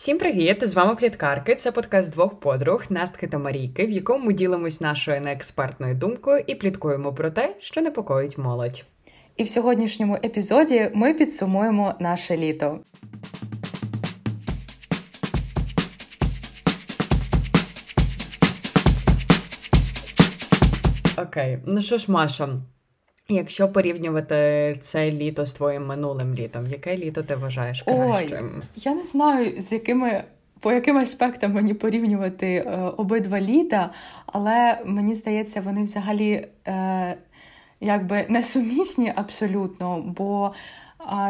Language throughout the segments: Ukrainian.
Всім привіт! З вами Пліткарки. Це подкаст двох подруг Настки та Марійки, в якому ми ділимось нашою неекспертною думкою і пліткуємо про те, що непокоїть молодь. І в сьогоднішньому епізоді ми підсумуємо наше літо. Окей, ну що ж, Маша, якщо порівнювати це літо з твоїм минулим літом, яке літо ти вважаєш кращим? Ой, Я не знаю, з якими. По яким аспектам мені порівнювати е, обидва літа, але мені здається, вони взагалі е, якби несумісні абсолютно, бо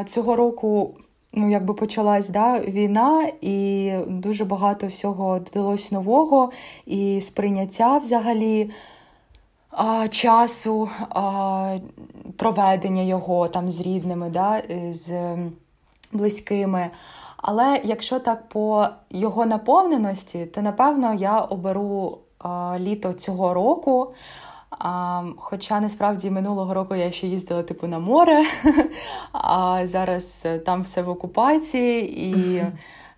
е, цього року ну, якби почалась да, війна, і дуже багато всього додалось нового, і сприйняття взагалі а, часу, а, проведення його там з рідними, да, з близькими. Але якщо так по його наповненості, то напевно я оберу а, літо цього року. А, Хоча насправді минулого року я ще їздила типу на море, а зараз там все в окупації і.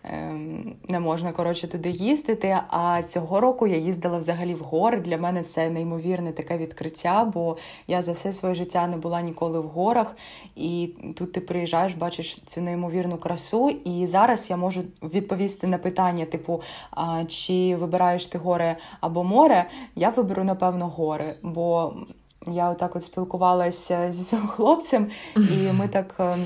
Ем, не можна коротше туди їздити. А цього року я їздила взагалі в гори. Для мене це неймовірне таке відкриття, бо я за все своє життя не була ніколи в горах. І тут ти приїжджаєш, бачиш цю неймовірну красу. І зараз я можу відповісти на питання: типу, а, чи вибираєш ти гори або море? Я виберу, напевно, гори. бо я отак от спілкувалася зі своїм хлопцем, і ми так ем,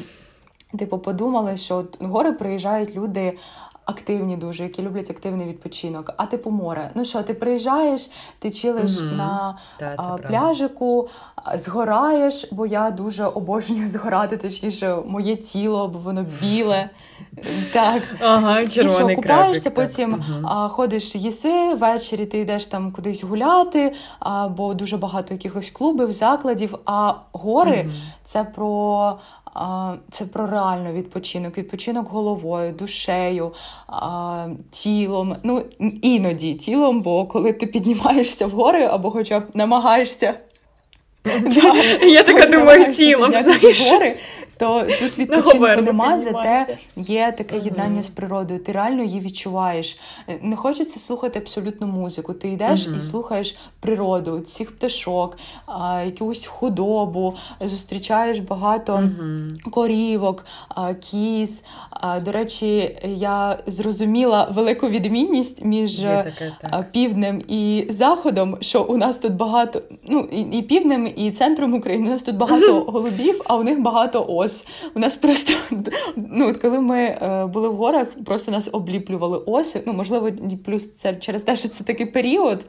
Типу, подумали, що от гори приїжджають люди активні, дуже, які люблять активний відпочинок. А типу море. Ну що, ти приїжджаєш, ти чилиш угу. на да, а, пляжику, згораєш, бо я дуже обожнюю згорати, точніше, моє тіло, бо воно біле. Так. Ага, І що, купаєшся, потім угу. а, ходиш їси, ввечері ти йдеш там кудись гуляти, а, бо дуже багато якихось клубів, закладів. А гори угу. це про це про реально відпочинок, відпочинок головою, душею, тілом. Ну, іноді тілом, бо коли ти піднімаєшся в гори або хоча б намагаєшся. Я така думаю, тілом. знаєш. То тут відпочинку нема, зате є таке єднання з природою. Ти реально її відчуваєш. Не хочеться слухати абсолютно музику. Ти йдеш і слухаєш природу, цих пташок, якусь худобу, зустрічаєш багато корівок, кіз. До речі, я зрозуміла велику відмінність між півднем і заходом, що у нас тут багато, ну і півднем, і центром України у нас тут багато голубів, а у них багато ос ос. У нас просто ну, от коли ми е, були в горах, просто нас обліплювали оси. Ну, можливо, плюс це через те, що це такий період.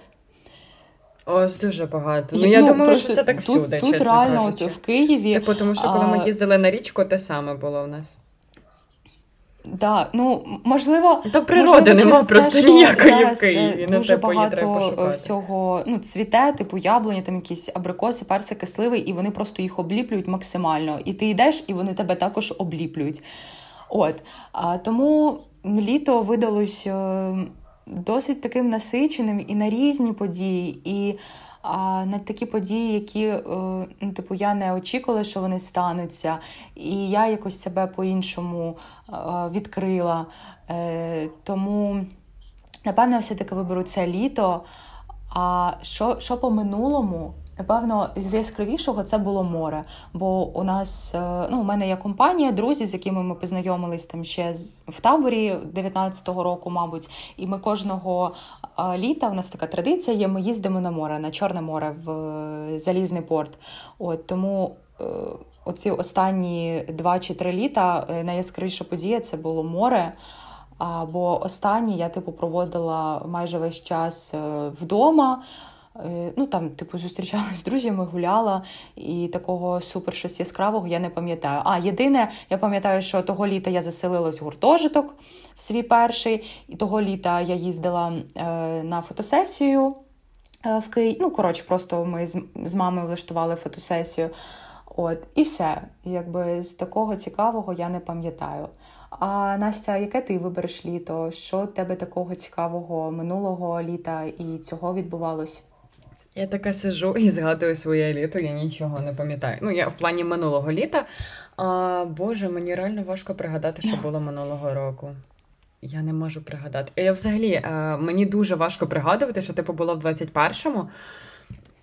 Ось дуже багато. Ну, Я ну, думаю, що це так всюди. Тут чесно реально кажучи. от в Києві. Типу, тому що коли ми їздили на річку, те саме було в нас. Да, ну можливо, Та природи нема просто ніякої зараз в Києві. Е, дуже багато е, всього ну, цвіте, типу яблуні, там якісь абрикоси, персики, сливи, і вони просто їх обліплюють максимально. І ти йдеш, і вони тебе також обліплюють. От а тому літо видалось е, досить таким насиченим і на різні події. і а на такі події, які е, ну, типу, я не очікувала, що вони стануться, і я якось себе по-іншому е, відкрила. Е, тому, напевно, все-таки виберу це літо. А що, що по минулому? Напевно, з яскравішого це було море. Бо у нас ну, у мене є компанія, друзі, з якими ми познайомились там ще в таборі 19-го року, мабуть, і ми кожного літа у нас така традиція є. Ми їздимо на море, на Чорне море в е, Залізний порт. От тому. Е, оці останні два чи три літа е, найяскравіша подія це було море. Бо останні я типу проводила майже весь час вдома. Ну там, типу, зустрічалася з друзями, гуляла, і такого супер щось яскравого я не пам'ятаю. А єдине, я пам'ятаю, що того літа я заселилась в гуртожиток в свій перший, і того літа я їздила е, на фотосесію е, в Київ. Ну, коротше, просто ми з, з мамою влаштували фотосесію. От, І все. Якби з такого цікавого я не пам'ятаю. А Настя, яке ти вибереш літо? Що тебе такого цікавого минулого літа і цього відбувалось? Я така сижу і згадую своє літо, я нічого не пам'ятаю. Ну, я в плані минулого літа. А Боже, мені реально важко пригадати, що було минулого року. Я не можу пригадати. Я взагалі а, мені дуже важко пригадувати, що типу було в 21-му.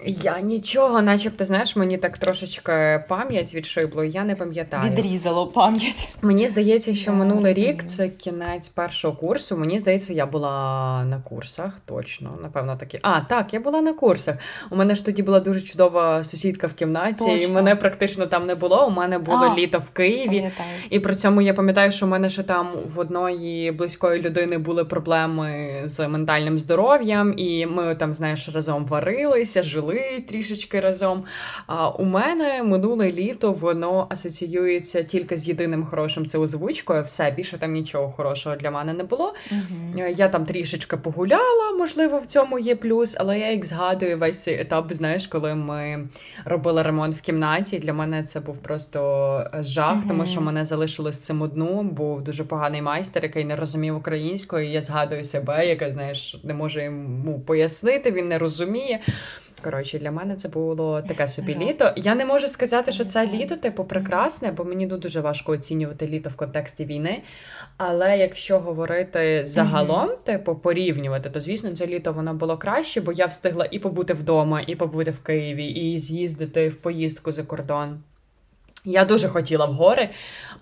Я нічого, начебто, знаєш, мені так трошечки пам'ять відшибло, я не пам'ятаю. Відрізало пам'ять. Мені здається, що yeah, минулий рік це кінець першого курсу. Мені здається, я була на курсах. Точно, напевно, такі. А, так, я була на курсах. У мене ж тоді була дуже чудова сусідка в кімнаті, Точно. і мене практично там не було. У мене було а, літо в Києві. Пам'ятаю. І при цьому я пам'ятаю, що у мене ще там в одної близької людини були проблеми з ментальним здоров'ям, і ми там, знаєш, разом варилися, жили жили трішечки разом. А у мене минуле літо воно асоціюється тільки з єдиним хорошим це озвучкою. Все більше там нічого хорошого для мене не було. uh Я там трішечки погуляла, можливо, в цьому є плюс, але я як згадую весь цей етап, знаєш, коли ми робили ремонт в кімнаті. Для мене це був просто жах, uh тому що мене залишили з цим одну. Був дуже поганий майстер, який не розумів українською. і Я згадую себе, яка знаєш, не може йому пояснити, він не розуміє. Коротше, для мене це було таке собі літо. Я не можу сказати, що це літо, типу, прекрасне, бо мені ну, дуже важко оцінювати літо в контексті війни. Але якщо говорити загалом, типу, порівнювати, то звісно, це літо воно було краще, бо я встигла і побути вдома, і побути в Києві, і з'їздити в поїздку за кордон. Я дуже хотіла в гори,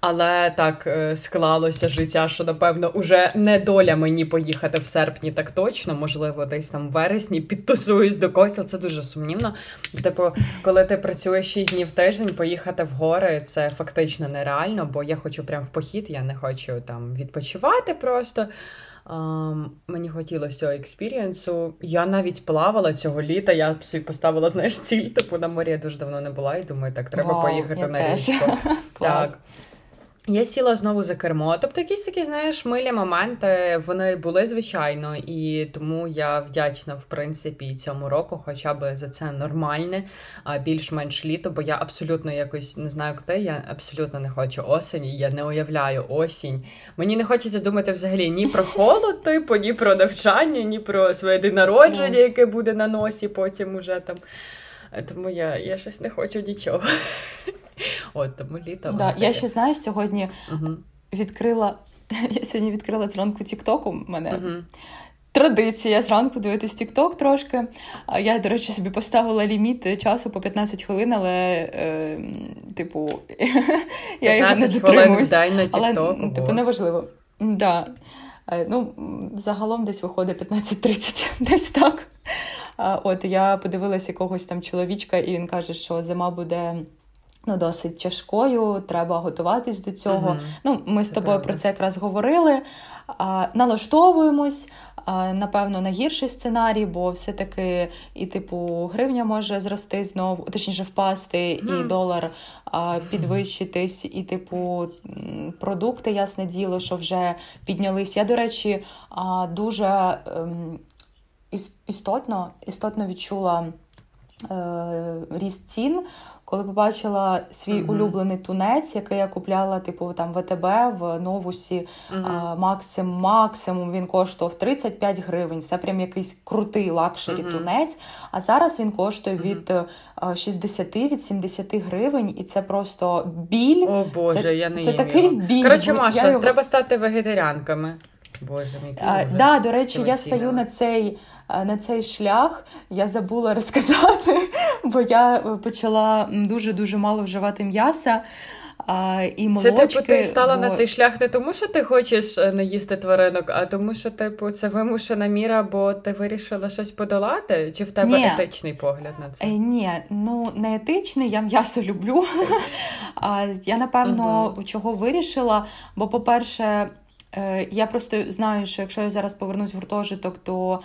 але так е, склалося життя, що, напевно, уже не доля мені поїхати в серпні так точно, можливо, десь там в вересні підтусуюсь до когось, це дуже сумнівно. Типу, коли ти працюєш 6 днів в тиждень, поїхати в гори це фактично нереально, бо я хочу прям в похід, я не хочу там відпочивати просто. Um, мені хотілося цього експірієнсу. Я навіть плавала цього літа. Я собі поставила, знаєш, ціль, типу на морі я дуже давно не була, і думаю, так, треба Вау, поїхати на річку. Так. Я сіла знову за кермо. Тобто, якісь такі, знаєш, милі моменти вони були звичайно, і тому я вдячна в принципі цьому року, хоча б за це нормальне, а більш-менш літо, бо я абсолютно якось не знаю ти, я абсолютно не хочу осінь, я не уявляю осінь. Мені не хочеться думати взагалі ні про холод, типу, ні про навчання, ні про своє день народження, яке буде на носі, потім уже там. Тому я я щось не хочу нічого. От тому літо. Да, Я ще знаєш, сьогодні угу. відкрила. Я сьогодні відкрила зранку Тіктоку. мене. Угу. Традиція зранку дивитись Тікток трошки. Я, до речі, собі поставила ліміт часу по 15 хвилин, але, е, типу, я його не дотримуюсь. Але, типу, неважливо. Да. Е, ну, Загалом десь виходить 15-30, десь так. От я подивилася якогось там чоловічка, і він каже, що зима буде. Ну, досить тяжкою, треба готуватись до цього. uh Ну, Ми з тобою правда. про це якраз говорили. А, Налаштовуємось, а, напевно, на гірший сценарій, бо все-таки і, типу, гривня може зрости знову, точніше, впасти, uh і долар а, підвищитись, і, типу, продукти, ясне діло, що вже піднялись. Я, до речі, а, дуже ем, істотно, істотно відчула е, ріст цін. Коли побачила свій uh-huh. улюблений тунець, який я купляла, типу там ВТБ в Новусі угу. а, максимум, максимум він коштував 35 гривень. Це прям якийсь крутий лакшері uh-huh. тунець. А зараз він коштує від 60 від 70 гривень, і це просто біль. О Боже, це, я не це такий його. біль. Коротше, Маша, його... треба стати вегетаріанками. Боже, мій а, да, до речі, я стаю на цей. На цей шлях я забула розказати, бо я почала дуже дуже мало вживати м'яса. А, і молочки, Це типу ти стала бо... на цей шлях не тому, що ти хочеш е, не їсти тваринок, а тому, що типу це вимушена міра, бо ти вирішила щось подолати? Чи в тебе ні. етичний погляд на це? Е, ні, ну не етичний, я м'ясо люблю. а Я напевно угу. чого вирішила, бо, по-перше, Е, я просто знаю, що якщо я зараз повернусь в гуртожиток, то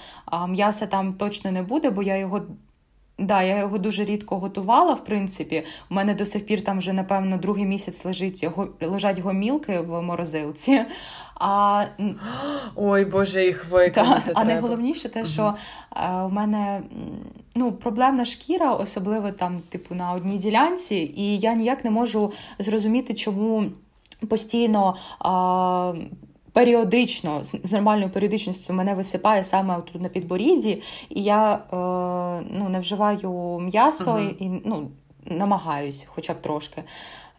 м'яса там точно не буде, бо я його. Да, я його дуже рідко готувала, в принципі. У мене до сих пір там вже, напевно, другий місяць лежить, лежать гомілки в морозилці. А... Ой, Боже, їх викинути А найголовніше те, що угу. у мене ну, проблемна шкіра, особливо там, типу, на одній ділянці, і я ніяк не можу зрозуміти, чому постійно. А періодично, з нормальною періодичністю мене висипає саме тут на підборідді, і я е, ну, не вживаю м'ясо uh-huh. і ну, намагаюсь, хоча б трошки.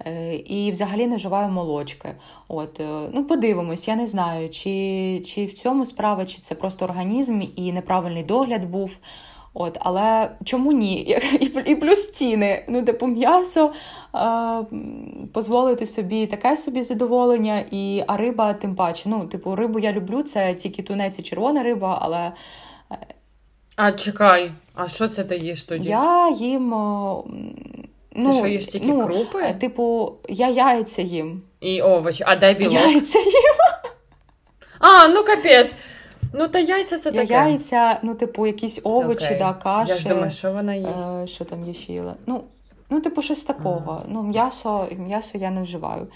Е, і взагалі не вживаю молочки. От, ну Подивимось, я не знаю, чи чи в цьому справа, чи це просто організм і неправильний догляд був. От, Але чому ні? І плюс ціни. Ну, типу, м'ясо е, дозволити собі таке собі задоволення, і а риба тим паче. Ну, типу, рибу я люблю, це тільки тунець і червона риба, але. Е, а чекай, а що це ти їш тоді? Я їм. Ну, Ти що їш тільки ну, крупи? Е, типу, я яйця їм. І овочі, а де білок? Яйця їм. А, ну капець. Ну, та яйця це таке. Яйця, ну, типу, якісь овочі, okay. да, каші. Я ж думаю, що вона їсть. Е, Що там є ще їла? Ну, ну, типу, щось такого. Mm. Ну, м'ясо, м'ясо я не вживаю.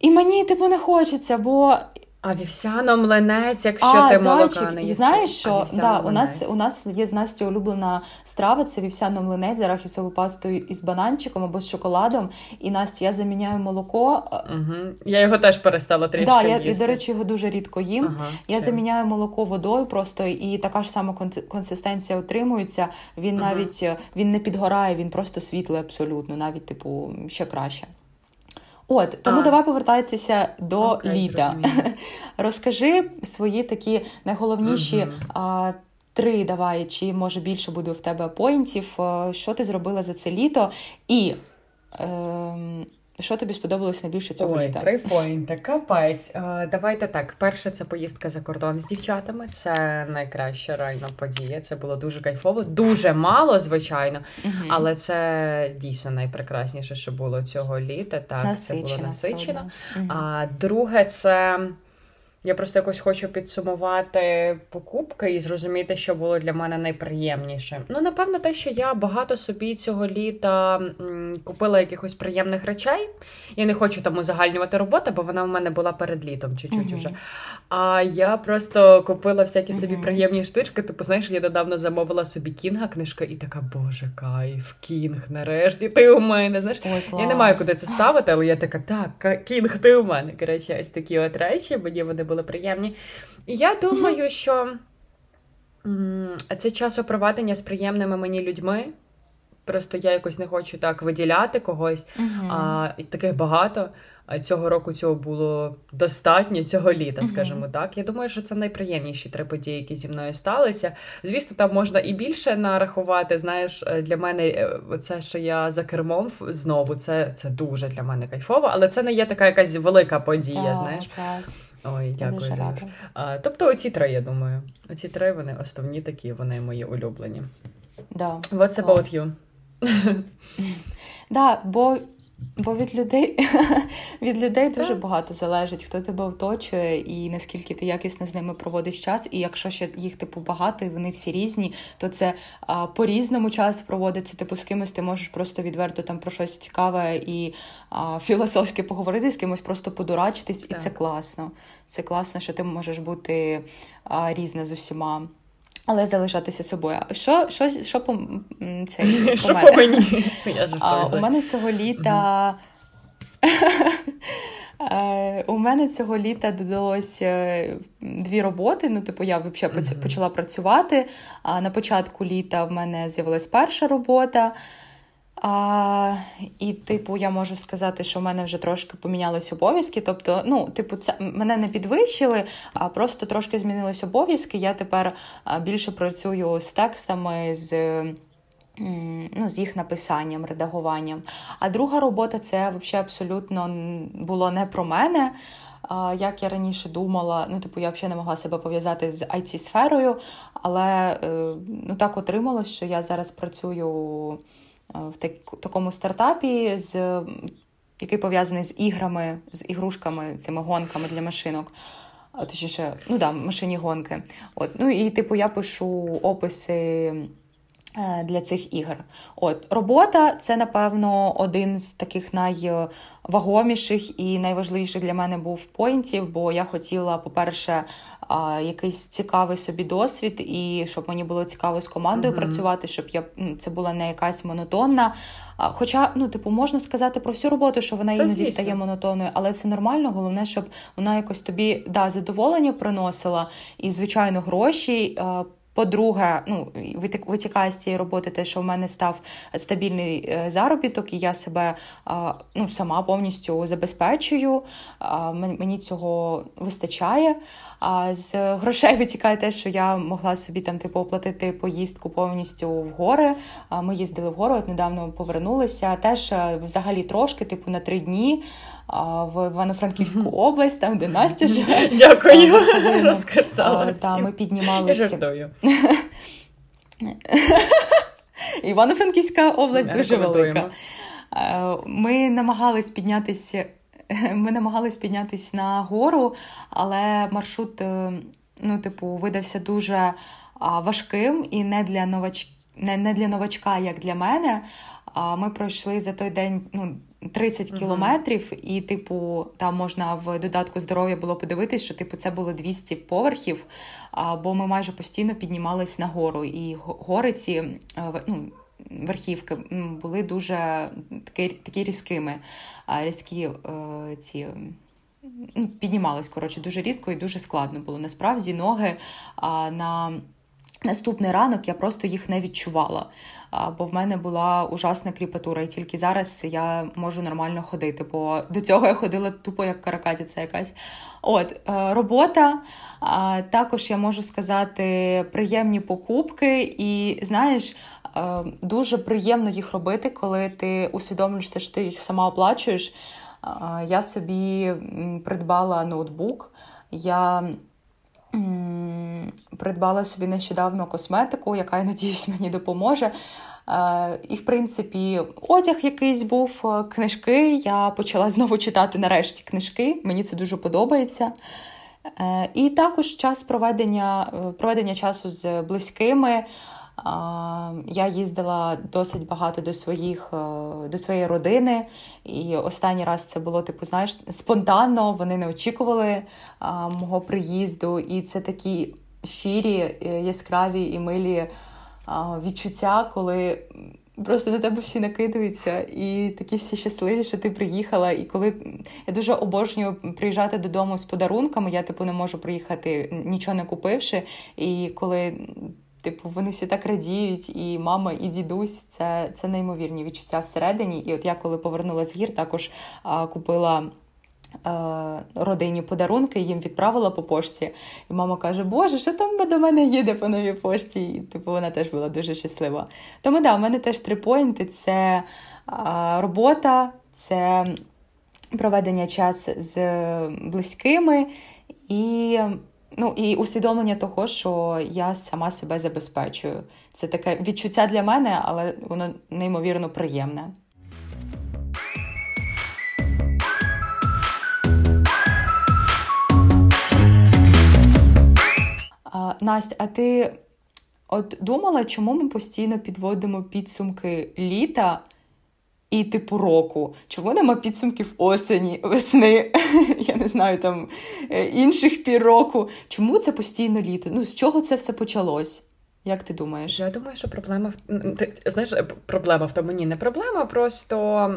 І мені, типу, не хочеться, бо а вівсяно млинець, якщо а, ти молока не їсиш. Знаєш що? Да, у нас у нас є з Настю улюблена страва, це вівсяно млинець з арахісовою пастою із бананчиком або з шоколадом. І Настя, я заміняю молоко. Угу. Я його теж перестала трішки. Да, я, І, до речі, його дуже рідко їм. Ага, я чим? заміняю молоко водою просто, і така ж сама консистенція отримується. Він ага. навіть він не підгорає, він просто світлий абсолютно, навіть, типу, ще краще. От, тому а. давай повертайтеся до okay, літа. Розкажи свої такі найголовніші mm-hmm. а, три, давай, чи може більше буде в тебе поінтів, що ти зробила за це літо, і. Е, що тобі сподобалось найбільше цього Ой, літа? Три поінти, капець. А, давайте так. Перше, це поїздка за кордон з дівчатами. Це найкраща реальна подія. Це було дуже кайфово, дуже мало, звичайно, угу. але це дійсно найпрекрасніше, що було цього літа. Так, насичено, це було насичено. Угу. А друге, це. Я просто якось хочу підсумувати покупки і зрозуміти, що було для мене найприємніше. Ну, напевно, те, що я багато собі цього літа купила якихось приємних речей. Я не хочу там узагальнювати роботу, бо вона в мене була перед літом чуть-чуть uh-huh. уже. А я просто купила всякі собі uh-huh. приємні штучки. Типу, знаєш, я недавно замовила собі кінга книжка і така, боже, кайф, кінг, нарешті, ти у мене. Знаєш, Ой, Я не маю куди це ставити, але я така, так, кінг, ти у мене. Коротше, ось такі от речі, мені вони були приємні. І я думаю, що це часопроведення з приємними мені людьми. Просто я якось не хочу так виділяти когось, uh-huh. а таких багато. Цього року цього було достатньо цього літа, скажімо так. Я думаю, що це найприємніші три події, які зі мною сталися. Звісно, там можна і більше нарахувати. Знаєш, е, для мене е, це, що я за кермом знову, це це дуже для мене кайфово, але це не є така якась велика подія. Oh, знаєш. Клас. Ой, дякую. А, Тобто, оці три, я думаю. Оці три вони основні такі, вони мої улюблені. Да, What's about you? Да, бо Бо від людей від людей дуже багато залежить, хто тебе оточує, і наскільки ти якісно з ними проводиш час. І якщо ще їх типу багато, і вони всі різні, то це а, по-різному час проводиться. Типу, з кимось ти можеш просто відверто там про щось цікаве і а, філософське поговорити, з кимось просто подурачитись, і це класно. Це класно, що ти можеш бути а, різна з усіма. Але залишатися собою. Що що, що по цей, по мене? По мені? А, У мене цього літа. Е, у мене цього літа додалось е, дві роботи. Ну, типу, я взагалі почала працювати. А на початку літа в мене з'явилась перша робота. А, І, типу, я можу сказати, що в мене вже трошки помінялись обов'язки. Ну, ну, типу, це мене не підвищили, а просто трошки змінились обов'язки. Я тепер більше працюю з текстами, з ну, з їх написанням, редагуванням. А друга робота це взагалі абсолютно було не про мене. Як я раніше думала, ну, типу, я взагалі не могла себе пов'язати з it сферою але е, ну, так отрималось, що я зараз працюю. Е, в такому стартапі, з, який пов'язаний з іграми, з ігрушками, цими гонками для машинок. Точніше, ну да, машині гонки. От. Ну і типу я пишу описи. Е, для цих ігор. От Робота це, напевно, один з таких найвагоміших і найважливіших для мене був поінтів, бо я хотіла, по-перше, якийсь цікавий собі досвід, і щоб мені було цікаво з командою mm-hmm. працювати, щоб я ну, це була не якась монотонна. Хоча, ну, типу, можна сказати про всю роботу, що вона іноді звісно. стає монотонною, але це нормально. Головне, щоб вона якось тобі да, задоволення приносила і, звичайно, гроші По-друге, ну витікає з цієї роботи, те, що в мене став стабільний е, заробіток, і я себе ну, сама повністю забезпечую. Мені цього вистачає. А з грошей витікає те, що я могла собі там типу оплатити поїздку повністю в гори. Ми їздили в гори, от недавно повернулися. Теж е, взагалі трошки, типу, на три дні в Івано-Франківську область, там де Настя живе. Дякую, розказала. Та ми піднімалися. Івано-Франківська область дуже велика. Е, ми намагались піднятися. Ми намагались піднятися на гору, але маршрут, е, ну, типу, видався дуже важким і не для новач... не, не для новачка, як для мене. Ми пройшли за той день ну, 30 кілометрів, і, типу, там можна в додатку здоров'я було подивитись, що типу це було 200 поверхів, бо ми майже постійно піднімались на гору. І гори ці е, ну, верхівки були дуже такі такі різкими. Різкі е, ці. Ну, піднімались, коротше, дуже різко і дуже складно було. Насправді ноги на наступний ранок я просто їх не відчувала бо в мене була ужасна кріпатура, і тільки зараз я можу нормально ходити. Бо до цього я ходила тупо як каракатиця якась. От е, робота. Також я можу сказати приємні покупки, і знаєш, е, дуже приємно їх робити, коли ти усвідомлюєш, що ти їх сама оплачуєш. Я собі придбала ноутбук. Я придбала собі нещодавно косметику, яка, я надіюсь, мені допоможе. Е, і, в принципі, одяг якийсь був, е, книжки. Я почала знову читати нарешті книжки, мені це дуже подобається. Е, і також час проведення проведення часу з близькими. Я їздила досить багато до своїх, до своєї родини, і останній раз це було типу, знаєш, спонтанно. Вони не очікували мого приїзду, і це такі щирі, яскраві і милі відчуття, коли. Просто до тебе всі накидуються, і такі всі щасливі, що ти приїхала. І коли я дуже обожнюю приїжджати додому з подарунками, я типу не можу приїхати нічого не купивши. І коли типу вони всі так радіють, і мама, і дідусь, це це неймовірні відчуття всередині. І от я коли повернулася з гір, також а, купила. Е, родині подарунки, їм відправила по пошті. І мама каже, Боже, що там до мене їде по новій пошті? І типу вона теж була дуже щаслива. Тому да, у мене теж три поінти: це робота, це проведення часу з близькими і. Ну і усвідомлення того, що я сама себе забезпечую. Це таке відчуття для мене, але воно неймовірно приємне. Настя, а ти от думала, чому ми постійно підводимо підсумки літа і типу року? Чому нема підсумків осені, весни, я не знаю, там е, інших пір року? Чому це постійно літо? Ну, з чого це все почалось? Як ти думаєш? Я думаю, що проблема в знаєш, проблема в тому ні, не проблема, просто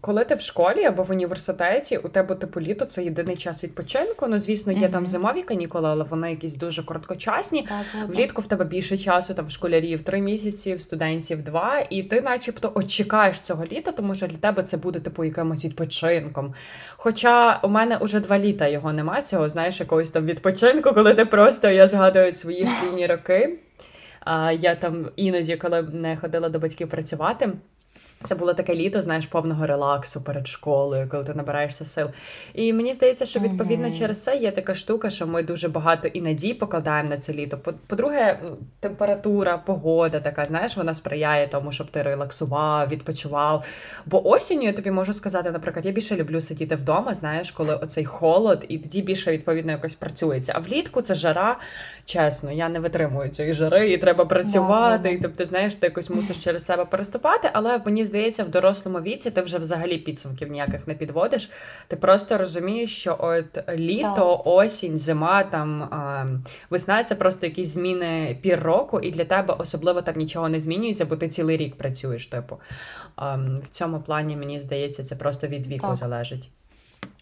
коли ти в школі або в університеті, у тебе типу літо це єдиний час відпочинку. Ну, звісно, є mm-hmm. там зимові канікули, але вони якісь дуже короткочасні. Та, Влітку в тебе більше часу, там в школярів три місяці, в студентів два, і ти, начебто, очікаєш цього літа, тому що для тебе це буде типу якимось відпочинком. Хоча у мене уже два літа його немає, цього знаєш, якогось там відпочинку, коли ти просто я згадую свої шкільні роки. А я там іноді, коли не ходила до батьків працювати. Це було таке літо, знаєш, повного релаксу перед школою, коли ти набираєшся сил. І мені здається, що відповідно через це є така штука, що ми дуже багато і надій покладаємо на це літо. По-друге, температура, погода така, знаєш, вона сприяє тому, щоб ти релаксував, відпочивав. Бо осінню я тобі можу сказати, наприклад, я більше люблю сидіти вдома, знаєш, коли оцей холод, і тоді більше відповідно якось працюється. А влітку це жара. Чесно, я не витримую цієї жари, і треба працювати. Yeah, і тобто, знаєш, ти якось мусиш через себе переступати, але мені здається, в дорослому віці ти вже взагалі підсумків ніяких не підводиш. Ти просто розумієш, що от літо, так. осінь, зима, там а, весна це просто якісь зміни пір року, і для тебе особливо там нічого не змінюється, бо ти цілий рік працюєш. Типу а, в цьому плані мені здається, це просто від віку так. залежить.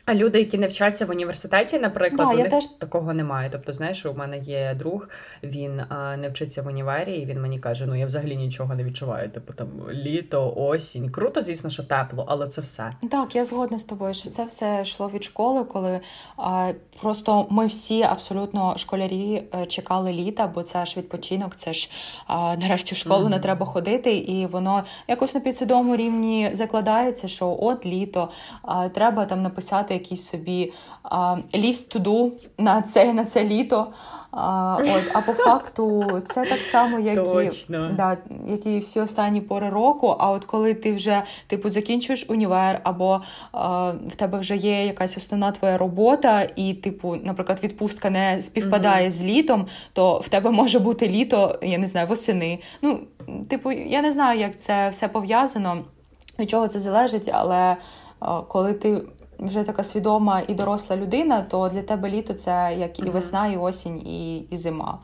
А люди, які не вчаться в університеті, наприклад, да, у них теж... такого немає. Тобто, знаєш, у мене є друг, він а, не вчиться в універі, і він мені каже: ну я взагалі нічого не відчуваю. Типу там літо, осінь. Круто, звісно, що тепло, але це все. Так, я згодна з тобою, що це все йшло від школи, коли а, просто ми всі абсолютно школярі е, чекали літа, бо це ж відпочинок, це ж а, нарешті в школу mm-hmm. не треба ходити, і воно якось на підсвідомому рівні закладається, що от літо а, треба там написати якийсь собі ліст туду на це на це літо. А от, а по факту це так само, як і, да, як і всі останні пори року. А от коли ти вже типу закінчуєш універ, або а, в тебе вже є якась основна твоя робота, і, типу, наприклад, відпустка не співпадає mm-hmm. з літом, то в тебе може бути літо, я не знаю, восени. Ну, типу, я не знаю, як це все пов'язано, від чого це залежить, але а, коли ти вже така свідома і доросла людина, то для тебе літо це як і весна, і осінь, і і зима.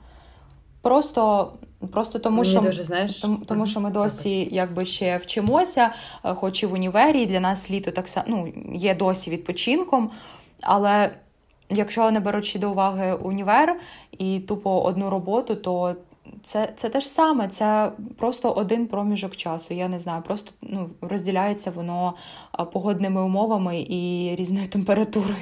Просто просто тому, що дуже, знаєш... тому, тому, що ми досі якби ще вчимося, е, хоч і в універі, для нас літо так само ну, є досі відпочинком. Але якщо не беручи до уваги універ і тупо одну роботу, то це це те ж саме, це просто один проміжок часу. Я не знаю, просто ну, розділяється воно погодними умовами і різною температурою.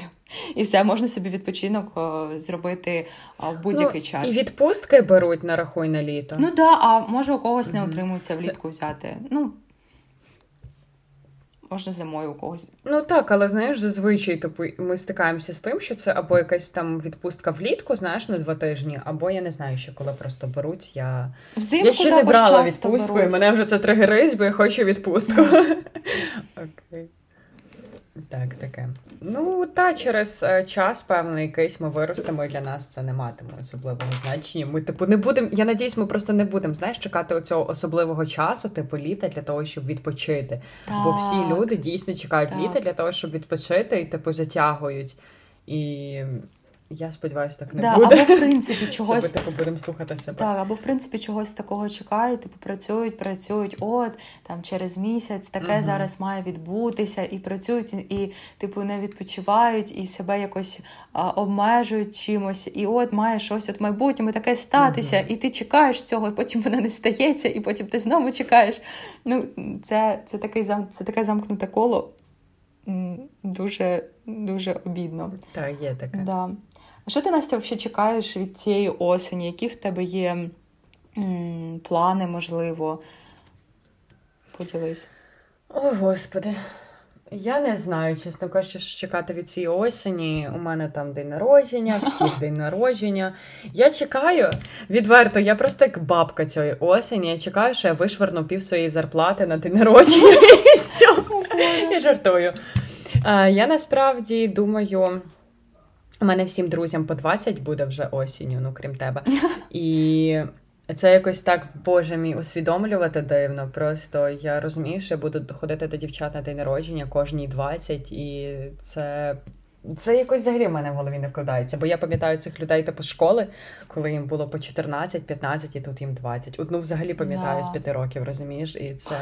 І все, можна собі відпочинок зробити в будь-який ну, час. І відпустки беруть на рахуй на літо. Ну так, да, а може у когось не отримується влітку взяти. Ну, можна зимою у когось. Ну так, але знаєш, зазвичай типу, ми стикаємося з тим, що це або якась там відпустка влітку, знаєш, на два тижні, або я не знаю, що коли просто беруть. Я Взимку я ще не брала відпустку, беруть. і мене вже це тригерить, бо я хочу відпустку. Окей. Так, таке. Ну, та через е, час, певний якийсь ми виростемо, і для нас це не матиме особливого значення. Ми, типу, не будемо. Я надіюсь, ми просто не будемо знаєш, чекати оцього особливого часу, типу літа для того, щоб відпочити. Так, Бо всі люди дійсно чекають так. літа для того, щоб відпочити, і типу затягують. І я сподіваюся, так не да, буде. Або в принципі чогось Щоб, типу, будемо слухати себе. Так, або в принципі чогось такого чекають, типу працюють, працюють. От там через місяць таке угу. зараз має відбутися, і працюють, і типу не відпочивають, і себе якось а, обмежують чимось. І от має щось от майбутньому таке статися, угу. і ти чекаєш цього, і потім воно не стається, і потім ти знову чекаєш. Ну, це це, такий це таке замкнуте коло. Дуже дуже обідно. Так, є таке. Да. А що ти, Настя, взагалі чекаєш від цієї осені? Які в тебе є м, плани, можливо? Поділись. О, Господи. Я не знаю, чесно кажучи, що чекати від цієї осені. У мене там день народження, всіх день народження. Я чекаю відверто, я просто як бабка цієї осені. Я чекаю, що я вишверну пів своєї зарплати на день народження. Я жартую. Я насправді думаю. У мене всім друзям по 20 буде вже осінню, ну крім тебе. І це якось так, боже мій, усвідомлювати дивно. Просто я розумію, що я буду ходити до дівчат на день народження кожній 20, і це це якось взагалі в мене в голові не вкладається, бо я пам'ятаю цих людей типу школи, коли їм було по 14-15 і тут їм 20. Одну взагалі пам'ятаю no. з 5 років, розумієш? І це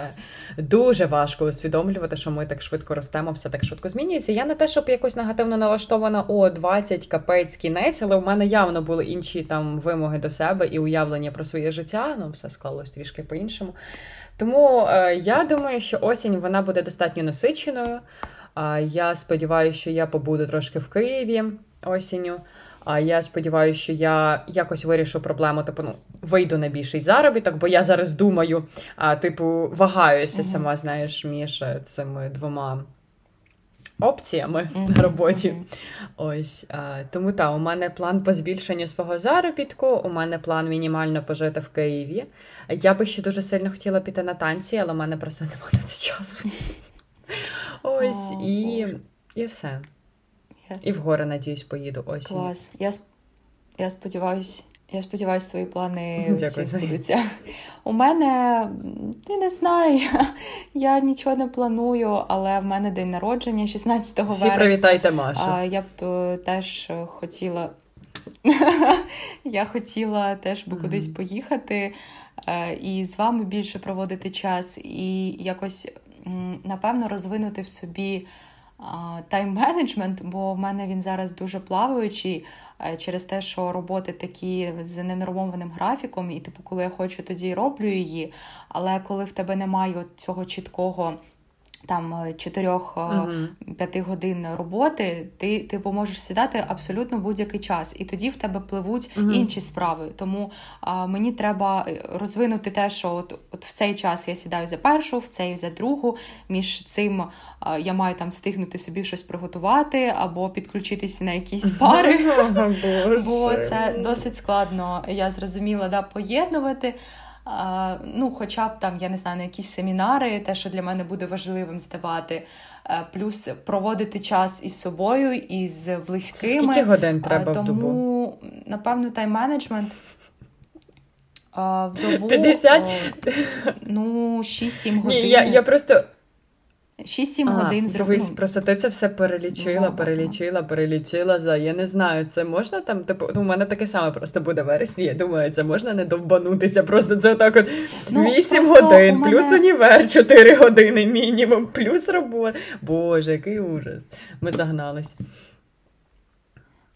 дуже важко усвідомлювати, що ми так швидко ростемо, все так швидко змінюється. Я не те, щоб якось негативно налаштована о 20 капець кінець, але в мене явно були інші там вимоги до себе і уявлення про своє життя. Ну, все склалось трішки по-іншому. Тому е, я думаю, що осінь вона буде достатньо насиченою. Я сподіваюся, що я побуду трошки в Києві осінню. А я сподіваюся, що я якось вирішу проблему, типу, ну, вийду на більший заробіток, бо я зараз думаю, а, типу, вагаюся, сама знаєш, між цими двома опціями на роботі. Ось. А, Тому так, у мене план по збільшенню свого заробітку, у мене план мінімально пожити в Києві. Я би ще дуже сильно хотіла піти на танці, але в мене просто немає часу. Ось і і все. І в гори, надіюсь, поїду осінь. Клас. Я я сподіваюся, я сподіваюся, твої плани всі збудуться. У мене я не знаю, я нічого не планую, але в мене день народження 16 вересня. Всі привітайте Машу. А Я б е, теж хотіла. Я хотіла теж би mm-hmm. кудись поїхати е, і з вами більше проводити час, і якось напевно, розвинути в собі тайм-менеджмент, бо в мене він зараз дуже плаваючий е, через те, що роботи такі з ненормованим графіком, і типу, коли я хочу, тоді роблю її. Але коли в тебе немає цього чіткого там 4-5 uh-huh. годин роботи, ти типу, можеш сідати абсолютно будь-який час, і тоді в тебе пливуть uh-huh. інші справи. Тому а, мені треба е, розвинути те, що от от в цей час я сідаю за першу, в цей за другу. Між цим а, я маю там встигнути собі щось приготувати або підключитися на якісь пари. Бо це досить складно, я зрозуміла, да, поєднувати ну, хоча б там, я не знаю, на якісь семінари, те, що для мене буде важливим здавати, е, плюс проводити час із собою, із близькими. Скільки годин треба Тому, в добу? напевно, тайм-менеджмент. В добу 50? ну, 6-7 годин. Ні, я, я просто 6-7 годин зробив. Дивись, просто ти це все перелічила, перелічила, перелічила за. Я не знаю, це можна там, типу, ну, у мене таке саме просто буде вересні. Я думаю, це можна не довбанутися. Просто це отак от ну, 8 годин, мене... плюс універ 4 години мінімум, плюс робота. Боже, який ужас. Ми загнались.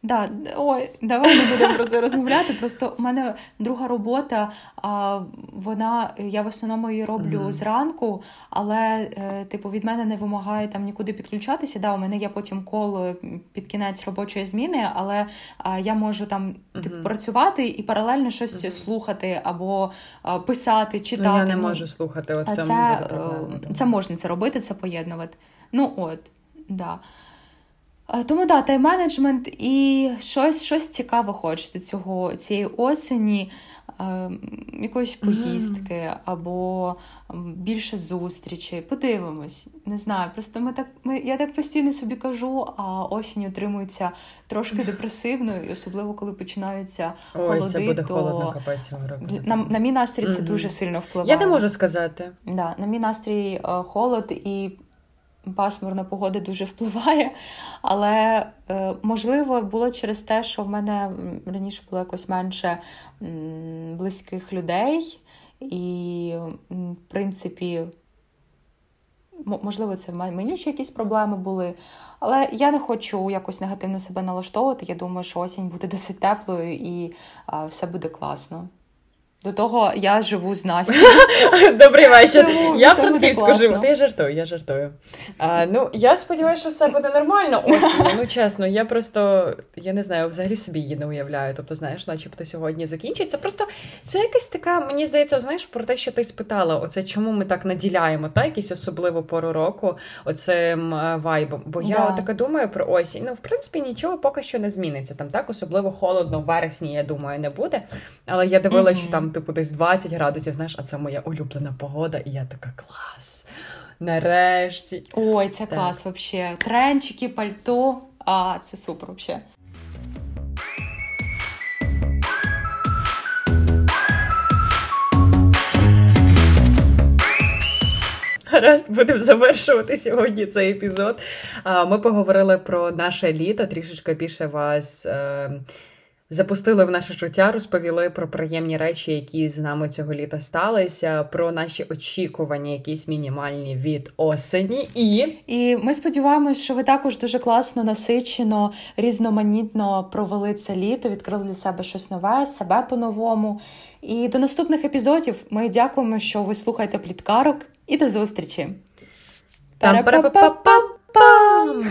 Да, ой, давай не будемо про це розмовляти. Просто у мене друга робота, а вона я в основному її роблю mm-hmm. зранку, але е, типу від мене не вимагає там нікуди підключатися. Да, у мене є потім кол е, під кінець робочої зміни, але а, я можу там mm-hmm. працювати і паралельно щось mm-hmm. слухати або а, писати, читати. Ну, Я не ну, можу слухати. От це, це, це можна це робити, це поєднувати. Ну от, да. Тому да, тайм-менеджмент і щось щось цікаве хочете цього цієї осені, е, якоїсь поїздки mm-hmm. або більше зустрічей. Подивимось, не знаю. Просто ми так ми, я так постійно собі кажу, а осінь отримується трошки депресивно, і особливо коли починаються Ой, холоди, це буде то холодно року. На, на мій настрій mm-hmm. це дуже сильно впливає. Я не можу сказати. Да, На мій настрій е, холод і пасмурна погода дуже впливає. Але, е, можливо, було через те, що в мене раніше було якось менше близьких людей, і, в принципі, можливо, це в мені ще якісь проблеми були. Але я не хочу якось негативно себе налаштовувати. Я думаю, що осінь буде досить теплою і все буде класно. До того я живу з Настю. Добрий вечір. Я франківську живу. Та я жартую, я жартую. А, Ну, я сподіваюся, що все буде нормально. Осінь, ну чесно, я просто я не знаю, взагалі собі її не уявляю. Тобто, знаєш, начебто сьогодні закінчиться. Просто це якась така, мені здається, знаєш, про те, що ти спитала, оце чому ми так наділяємо, та якісь особливо пору року, оцим е, вайбом. Бо я да. така думаю про осінь. Ну, в принципі, нічого поки що не зміниться. Там так особливо холодно в вересні, я думаю, не буде. Але я дивилася, mm-hmm. що там типу, десь 20 градусів, знаєш, а це моя улюблена погода, і я така клас. Нарешті. Ой, це так. клас взагалі. Тренчики, пальто. А, це супер взагалі. Гаразд, будемо завершувати сьогодні цей епізод. Ми поговорили про наше літо, трішечки більше вас. Запустили в наше життя, розповіли про приємні речі, які з нами цього літа сталися, про наші очікування, якісь мінімальні від осені. І І ми сподіваємось, що ви також дуже класно, насичено, різноманітно провели це літо, відкрили для себе щось нове, себе по-новому. І до наступних епізодів ми дякуємо, що ви слухаєте пліткарок, і до зустрічі. Там-па-па-па-пам!